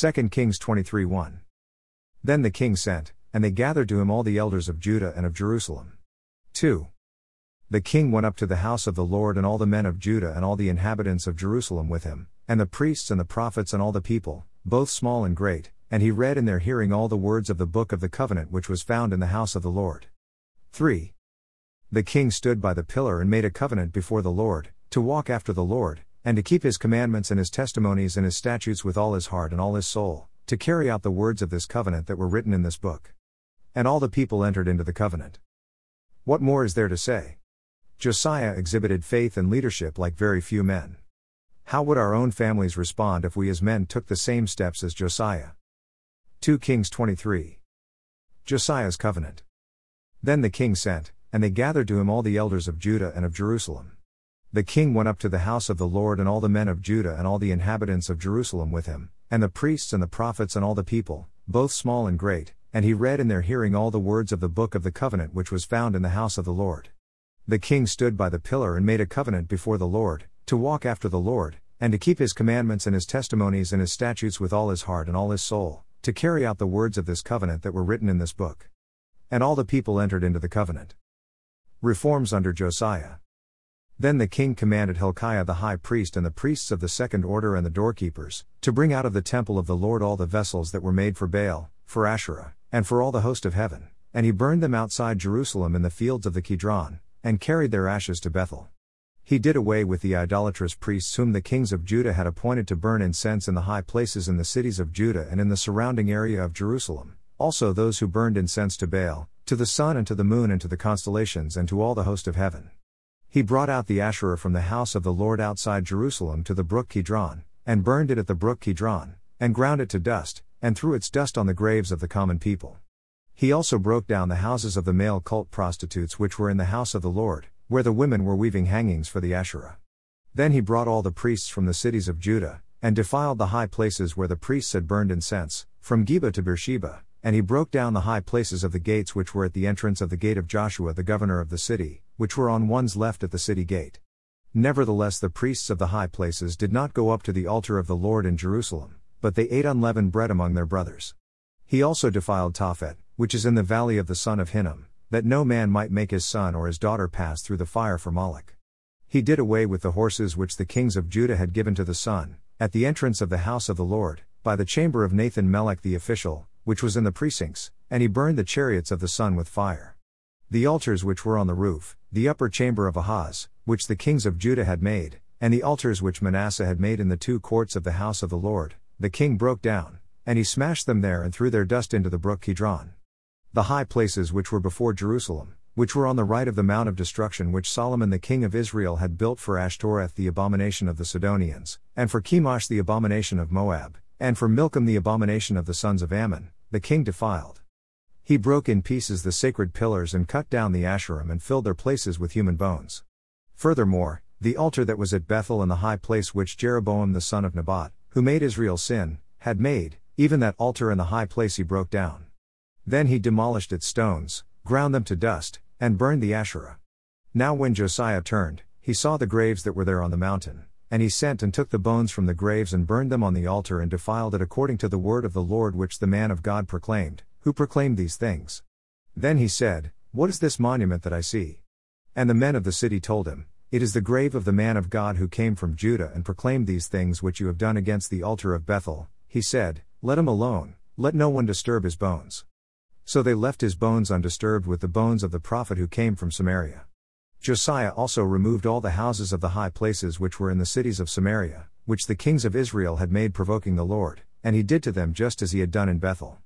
2 Kings 23 1. Then the king sent, and they gathered to him all the elders of Judah and of Jerusalem. 2. The king went up to the house of the Lord and all the men of Judah and all the inhabitants of Jerusalem with him, and the priests and the prophets and all the people, both small and great, and he read in their hearing all the words of the book of the covenant which was found in the house of the Lord. 3. The king stood by the pillar and made a covenant before the Lord, to walk after the Lord, and to keep his commandments and his testimonies and his statutes with all his heart and all his soul, to carry out the words of this covenant that were written in this book. And all the people entered into the covenant. What more is there to say? Josiah exhibited faith and leadership like very few men. How would our own families respond if we as men took the same steps as Josiah? 2 Kings 23. Josiah's covenant. Then the king sent, and they gathered to him all the elders of Judah and of Jerusalem. The king went up to the house of the Lord and all the men of Judah and all the inhabitants of Jerusalem with him, and the priests and the prophets and all the people, both small and great, and he read in their hearing all the words of the book of the covenant which was found in the house of the Lord. The king stood by the pillar and made a covenant before the Lord, to walk after the Lord, and to keep his commandments and his testimonies and his statutes with all his heart and all his soul, to carry out the words of this covenant that were written in this book. And all the people entered into the covenant. Reforms under Josiah. Then the king commanded Hilkiah the high priest and the priests of the second order and the doorkeepers, to bring out of the temple of the Lord all the vessels that were made for Baal, for Asherah, and for all the host of heaven, and he burned them outside Jerusalem in the fields of the Kidron, and carried their ashes to Bethel. He did away with the idolatrous priests whom the kings of Judah had appointed to burn incense in the high places in the cities of Judah and in the surrounding area of Jerusalem, also those who burned incense to Baal, to the sun and to the moon and to the constellations and to all the host of heaven. He brought out the Asherah from the house of the Lord outside Jerusalem to the brook Kidron, and burned it at the brook Kidron, and ground it to dust, and threw its dust on the graves of the common people. He also broke down the houses of the male cult prostitutes which were in the house of the Lord, where the women were weaving hangings for the Asherah. Then he brought all the priests from the cities of Judah, and defiled the high places where the priests had burned incense, from Geba to Beersheba, and he broke down the high places of the gates which were at the entrance of the gate of Joshua the governor of the city, which were on one's left at the city gate. Nevertheless, the priests of the high places did not go up to the altar of the Lord in Jerusalem, but they ate unleavened bread among their brothers. He also defiled Tophet, which is in the valley of the son of Hinnom, that no man might make his son or his daughter pass through the fire for Moloch. He did away with the horses which the kings of Judah had given to the sun, at the entrance of the house of the Lord, by the chamber of Nathan Melech the official, which was in the precincts, and he burned the chariots of the sun with fire. The altars which were on the roof, the upper chamber of Ahaz, which the kings of Judah had made, and the altars which Manasseh had made in the two courts of the house of the Lord, the king broke down, and he smashed them there and threw their dust into the brook Kidron. The high places which were before Jerusalem, which were on the right of the Mount of Destruction which Solomon the king of Israel had built for Ashtoreth the abomination of the Sidonians, and for Chemosh the abomination of Moab, and for Milcom the abomination of the sons of Ammon, the king defiled. He broke in pieces the sacred pillars and cut down the Asherim and filled their places with human bones. Furthermore, the altar that was at Bethel and the high place which Jeroboam the son of Nebat, who made Israel sin, had made, even that altar and the high place he broke down. Then he demolished its stones, ground them to dust, and burned the Asherah. Now when Josiah turned, he saw the graves that were there on the mountain. And he sent and took the bones from the graves and burned them on the altar and defiled it according to the word of the Lord which the man of God proclaimed, who proclaimed these things. Then he said, What is this monument that I see? And the men of the city told him, It is the grave of the man of God who came from Judah and proclaimed these things which you have done against the altar of Bethel. He said, Let him alone, let no one disturb his bones. So they left his bones undisturbed with the bones of the prophet who came from Samaria. Josiah also removed all the houses of the high places which were in the cities of Samaria, which the kings of Israel had made provoking the Lord, and he did to them just as he had done in Bethel.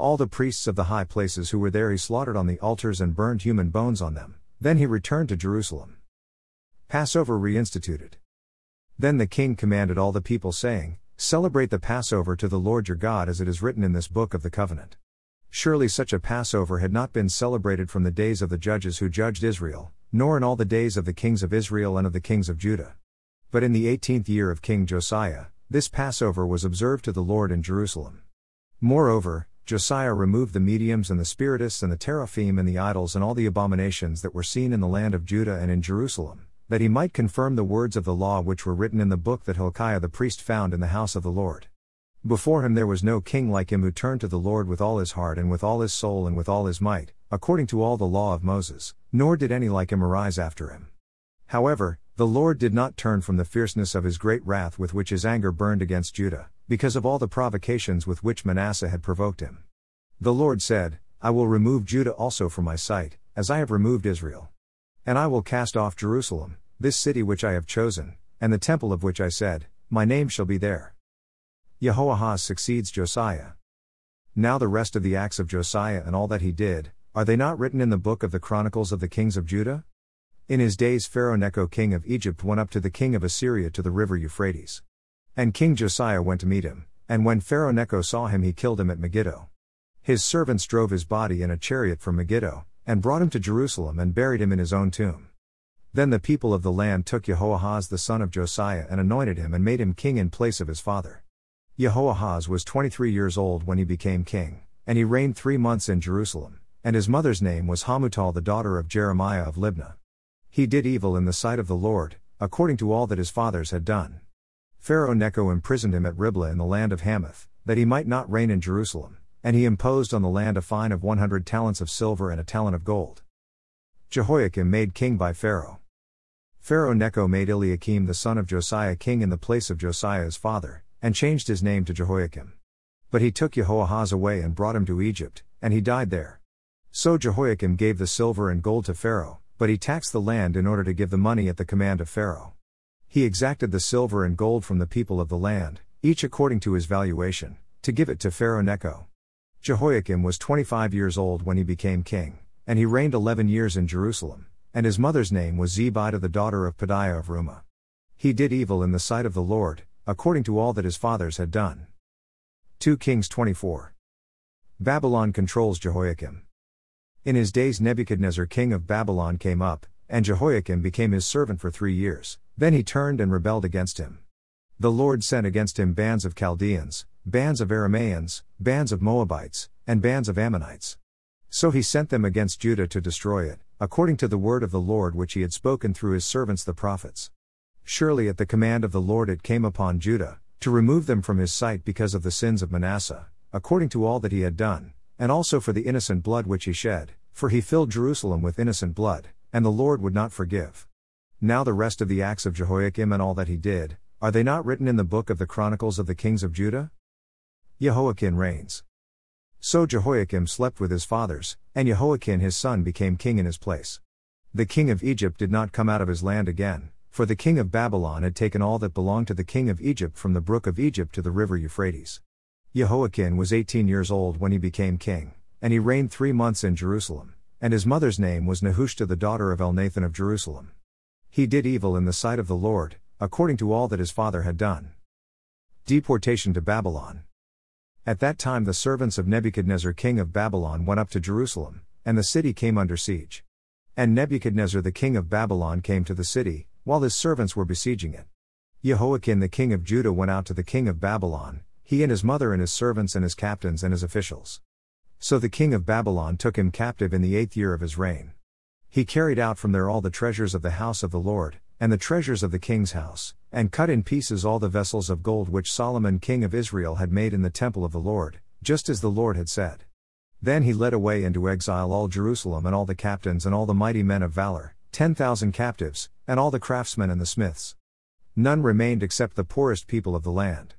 All the priests of the high places who were there he slaughtered on the altars and burned human bones on them. Then he returned to Jerusalem. Passover reinstituted. Then the king commanded all the people, saying, Celebrate the Passover to the Lord your God as it is written in this book of the covenant. Surely such a Passover had not been celebrated from the days of the judges who judged Israel, nor in all the days of the kings of Israel and of the kings of Judah. But in the eighteenth year of King Josiah, this Passover was observed to the Lord in Jerusalem. Moreover, Josiah removed the mediums and the spiritists and the teraphim and the idols and all the abominations that were seen in the land of Judah and in Jerusalem, that he might confirm the words of the law which were written in the book that Hilkiah the priest found in the house of the Lord. Before him there was no king like him who turned to the Lord with all his heart and with all his soul and with all his might, according to all the law of Moses, nor did any like him arise after him. However, the Lord did not turn from the fierceness of his great wrath with which his anger burned against Judah, because of all the provocations with which Manasseh had provoked him. The Lord said, I will remove Judah also from my sight, as I have removed Israel. And I will cast off Jerusalem, this city which I have chosen, and the temple of which I said, My name shall be there. Jehoahaz succeeds Josiah. Now the rest of the acts of Josiah and all that he did, are they not written in the book of the Chronicles of the Kings of Judah? In his days, Pharaoh Necho, king of Egypt, went up to the king of Assyria to the river Euphrates. And King Josiah went to meet him, and when Pharaoh Necho saw him, he killed him at Megiddo. His servants drove his body in a chariot from Megiddo, and brought him to Jerusalem and buried him in his own tomb. Then the people of the land took Jehoahaz the son of Josiah and anointed him and made him king in place of his father. Jehoahaz was 23 years old when he became king, and he reigned three months in Jerusalem, and his mother's name was Hamutal the daughter of Jeremiah of Libnah. He did evil in the sight of the Lord, according to all that his fathers had done. Pharaoh Necho imprisoned him at Riblah in the land of Hamath, that he might not reign in Jerusalem, and he imposed on the land a fine of 100 talents of silver and a talent of gold. Jehoiakim made king by Pharaoh. Pharaoh Necho made Eliakim the son of Josiah king in the place of Josiah his father, and changed his name to Jehoiakim. But he took Jehoahaz away and brought him to Egypt, and he died there. So Jehoiakim gave the silver and gold to Pharaoh, but he taxed the land in order to give the money at the command of Pharaoh. He exacted the silver and gold from the people of the land, each according to his valuation, to give it to Pharaoh Necho. Jehoiakim was 25 years old when he became king, and he reigned 11 years in Jerusalem, and his mother's name was Zebidah the daughter of Pedaiah of Rumah. He did evil in the sight of the Lord, according to all that his fathers had done. 2 Kings 24. Babylon controls Jehoiakim. In his days, Nebuchadnezzar, king of Babylon, came up, and Jehoiakim became his servant for three years. Then he turned and rebelled against him. The Lord sent against him bands of Chaldeans, bands of Aramaeans, bands of Moabites, and bands of Ammonites. So he sent them against Judah to destroy it, according to the word of the Lord which he had spoken through his servants the prophets. Surely at the command of the Lord it came upon Judah, to remove them from his sight because of the sins of Manasseh, according to all that he had done, and also for the innocent blood which he shed, for he filled Jerusalem with innocent blood, and the Lord would not forgive. Now the rest of the acts of Jehoiakim and all that he did, are they not written in the book of the Chronicles of the Kings of Judah? Jehoiachin reigns. So Jehoiakim slept with his fathers, and Jehoiachin his son became king in his place. The king of Egypt did not come out of his land again, for the king of Babylon had taken all that belonged to the king of Egypt from the brook of Egypt to the river Euphrates. Jehoiachin was 18 years old when he became king, and he reigned three months in Jerusalem, and his mother's name was Nehushta the daughter of Elnathan of Jerusalem. He did evil in the sight of the Lord, according to all that his father had done. Deportation to Babylon. At that time the servants of Nebuchadnezzar king of Babylon went up to Jerusalem, and the city came under siege. And Nebuchadnezzar the king of Babylon came to the city, while his servants were besieging it. Jehoiachin the king of Judah went out to the king of Babylon, he and his mother and his servants and his captains and his officials. So the king of Babylon took him captive in the eighth year of his reign. He carried out from there all the treasures of the house of the Lord, and the treasures of the king's house, and cut in pieces all the vessels of gold which Solomon king of Israel had made in the temple of the Lord, just as the Lord had said. Then he led away into exile all Jerusalem and all the captains and all the mighty men of valor, ten thousand captives, and all the craftsmen and the smiths. None remained except the poorest people of the land.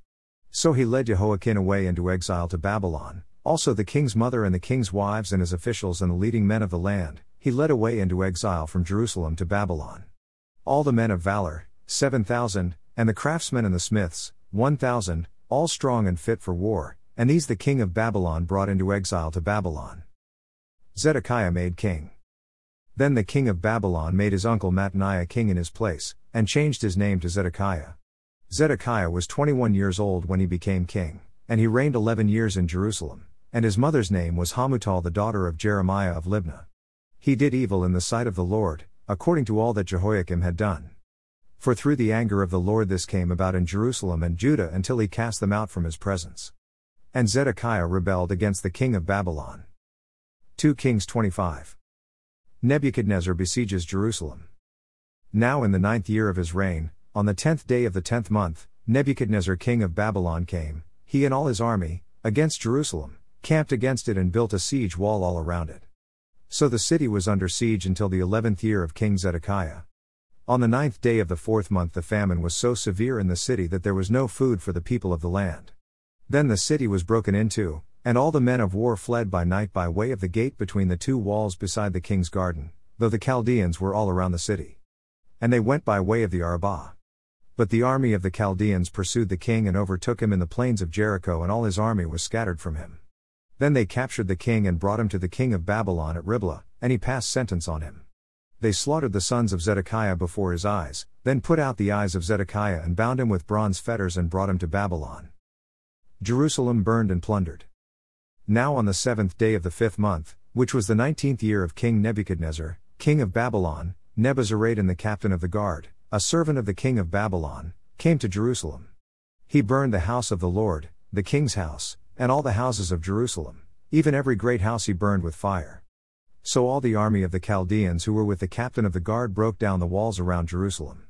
So he led Jehoiachin away into exile to Babylon, also the king's mother and the king's wives and his officials and the leading men of the land, he led away into exile from Jerusalem to Babylon. All the men of valor, 7,000, and the craftsmen and the smiths, 1,000, all strong and fit for war, and these the king of Babylon brought into exile to Babylon. Zedekiah made king. Then the king of Babylon made his uncle Mattaniah king in his place, and changed his name to Zedekiah. Zedekiah was 21 years old when he became king, and he reigned 11 years in Jerusalem, and his mother's name was Hamutal the daughter of Jeremiah of Libnah. He did evil in the sight of the Lord, according to all that Jehoiakim had done. For through the anger of the Lord this came about in Jerusalem and Judah until he cast them out from his presence. And Zedekiah rebelled against the king of Babylon. 2 Kings 25. Nebuchadnezzar besieges Jerusalem. Now in the ninth year of his reign, on the tenth day of the tenth month, Nebuchadnezzar king of Babylon came, he and all his army, against Jerusalem, camped against it and built a siege wall all around it. So the city was under siege until the eleventh year of King Zedekiah. On the ninth day of the fourth month, the famine was so severe in the city that there was no food for the people of the land. Then the city was broken into, and all the men of war fled by night by way of the gate between the two walls beside the king's garden, though the Chaldeans were all around the city. And they went by way of the Arabah. But the army of the Chaldeans pursued the king and overtook him in the plains of Jericho, and all his army was scattered from him. Then they captured the king and brought him to the king of Babylon at Riblah, and he passed sentence on him. They slaughtered the sons of Zedekiah before his eyes, then put out the eyes of Zedekiah and bound him with bronze fetters and brought him to Babylon. Jerusalem burned and plundered. Now on the seventh day of the fifth month, which was the nineteenth year of King Nebuchadnezzar, king of Babylon, Nebuzaradan the captain of the guard, a servant of the king of Babylon, came to Jerusalem. He burned the house of the Lord, the king's house, and all the houses of Jerusalem, even every great house he burned with fire. So all the army of the Chaldeans who were with the captain of the guard broke down the walls around Jerusalem.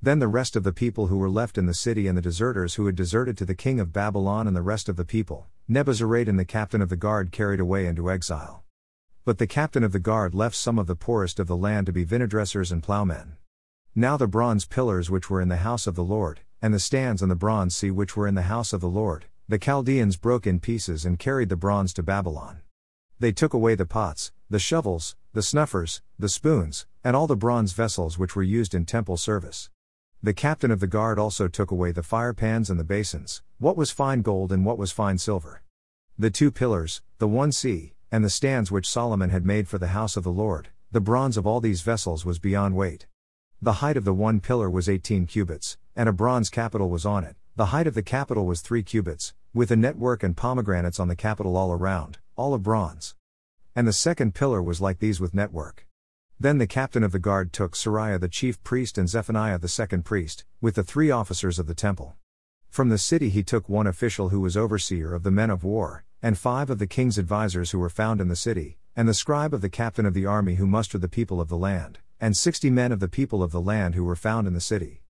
Then the rest of the people who were left in the city and the deserters who had deserted to the king of Babylon and the rest of the people, Nebuzaradan the captain of the guard carried away into exile. But the captain of the guard left some of the poorest of the land to be vinedressers and plowmen. Now the bronze pillars which were in the house of the Lord, and the stands and the bronze sea which were in the house of the Lord, the Chaldeans broke in pieces and carried the bronze to Babylon. They took away the pots, the shovels, the snuffers, the spoons, and all the bronze vessels which were used in temple service. The captain of the guard also took away the fire pans and the basins, what was fine gold and what was fine silver. The two pillars, the one sea, and the stands which Solomon had made for the house of the Lord, the bronze of all these vessels was beyond weight. The height of the one pillar was eighteen cubits, and a bronze capital was on it, the height of the capital was three cubits, with a network and pomegranates on the capital all around, all of bronze. And the second pillar was like these with network. Then the captain of the guard took Seraiah the chief priest and Zephaniah the second priest, with the three officers of the temple. From the city he took one official who was overseer of the men of war, and five of the king's advisers who were found in the city, and the scribe of the captain of the army who mustered the people of the land, and sixty men of the people of the land who were found in the city.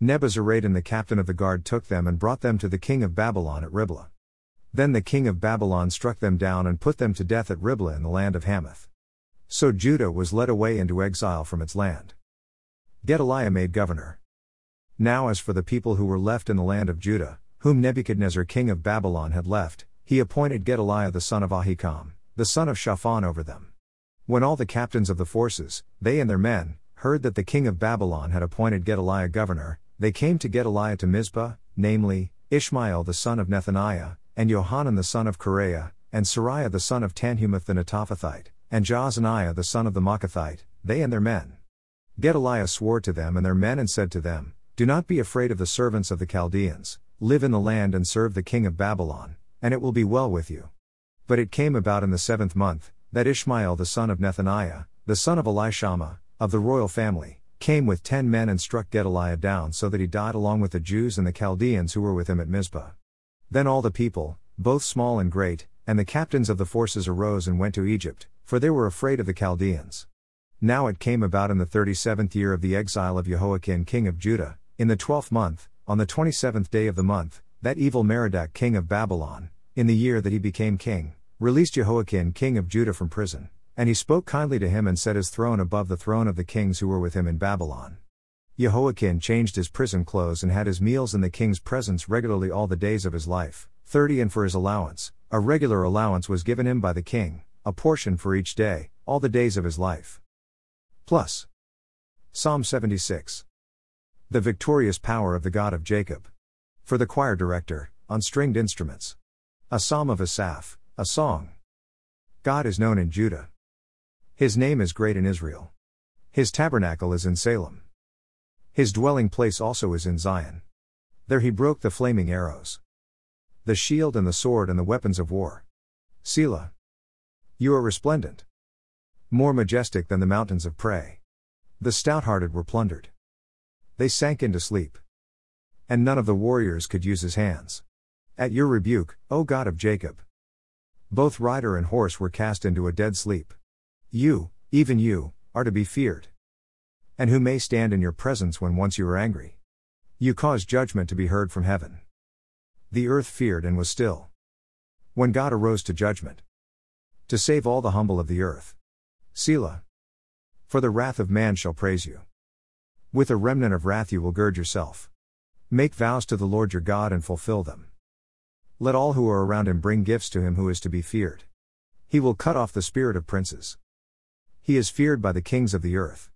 Nebuzaradan the captain of the guard took them and brought them to the king of Babylon at Riblah. Then the king of Babylon struck them down and put them to death at Riblah in the land of Hamath. So Judah was led away into exile from its land. Gedaliah made governor. Now, as for the people who were left in the land of Judah, whom Nebuchadnezzar king of Babylon had left, he appointed Gedaliah the son of Ahikam, the son of Shaphan over them. When all the captains of the forces, they and their men, heard that the king of Babylon had appointed Gedaliah governor, they came to Gedaliah to Mizpah, namely, Ishmael the son of Nethaniah, and Johanan the son of Kareah, and Seraiah the son of Tanhumeth the Netophathite, and Jaazaniah the son of the Maacathite, they and their men. Gedaliah swore to them and their men and said to them, Do not be afraid of the servants of the Chaldeans, live in the land and serve the king of Babylon, and it will be well with you. But it came about in the seventh month, that Ishmael the son of Nethaniah, the son of Elishama, of the royal family, came with ten men and struck Gedaliah down so that he died along with the Jews and the Chaldeans who were with him at Mizpah. Then all the people, both small and great, and the captains of the forces arose and went to Egypt, for they were afraid of the Chaldeans. Now it came about in the thirty seventh year of the exile of Jehoiachin king of Judah, in the twelfth month, on the twenty seventh day of the month, that evil Merodach king of Babylon, in the year that he became king, released Jehoiachin king of Judah from prison. And he spoke kindly to him and set his throne above the throne of the kings who were with him in Babylon. Jehoiachin changed his prison clothes and had his meals in the king's presence regularly all the days of his life, thirty and for his allowance, a regular allowance was given him by the king, a portion for each day, all the days of his life. Plus. Psalm 76. The victorious power of the God of Jacob. For the choir director, on stringed instruments. A psalm of Asaph, a song. God is known in Judah. His name is great in Israel. His tabernacle is in Salem. His dwelling place also is in Zion. There he broke the flaming arrows. The shield and the sword and the weapons of war. Selah. You are resplendent. More majestic than the mountains of prey. The stout hearted were plundered. They sank into sleep. And none of the warriors could use his hands. At your rebuke, O God of Jacob. Both rider and horse were cast into a dead sleep. You, even you, are to be feared. And who may stand in your presence when once you are angry? You cause judgment to be heard from heaven. The earth feared and was still. When God arose to judgment, to save all the humble of the earth. Selah. For the wrath of man shall praise you. With a remnant of wrath you will gird yourself. Make vows to the Lord your God and fulfill them. Let all who are around him bring gifts to him who is to be feared. He will cut off the spirit of princes. He is feared by the kings of the earth.